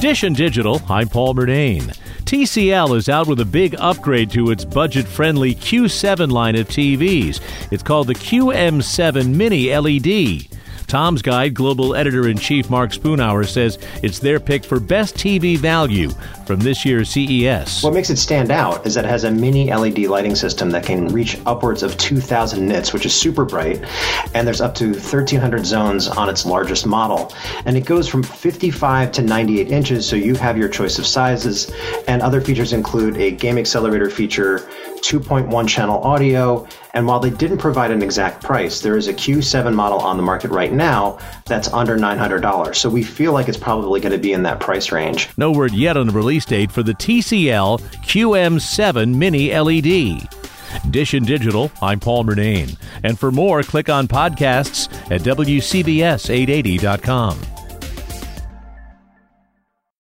Dish and Digital, I'm Paul Murnane. TCL is out with a big upgrade to its budget friendly Q7 line of TVs. It's called the QM7 Mini LED. Tom's Guide global editor in chief Mark Spoonauer says it's their pick for best TV value from this year's CES. What makes it stand out is that it has a mini LED lighting system that can reach upwards of 2,000 nits, which is super bright, and there's up to 1,300 zones on its largest model. And it goes from 55 to 98 inches, so you have your choice of sizes. And other features include a game accelerator feature, 2.1 channel audio, and while they didn't provide an exact price, there is a Q7 model on the market right now that's under $900. So we feel like it's probably going to be in that price range. No word yet on the release date for the TCL QM7 Mini LED. Dish and Digital, I'm Paul Murnane. And for more, click on podcasts at WCBS880.com.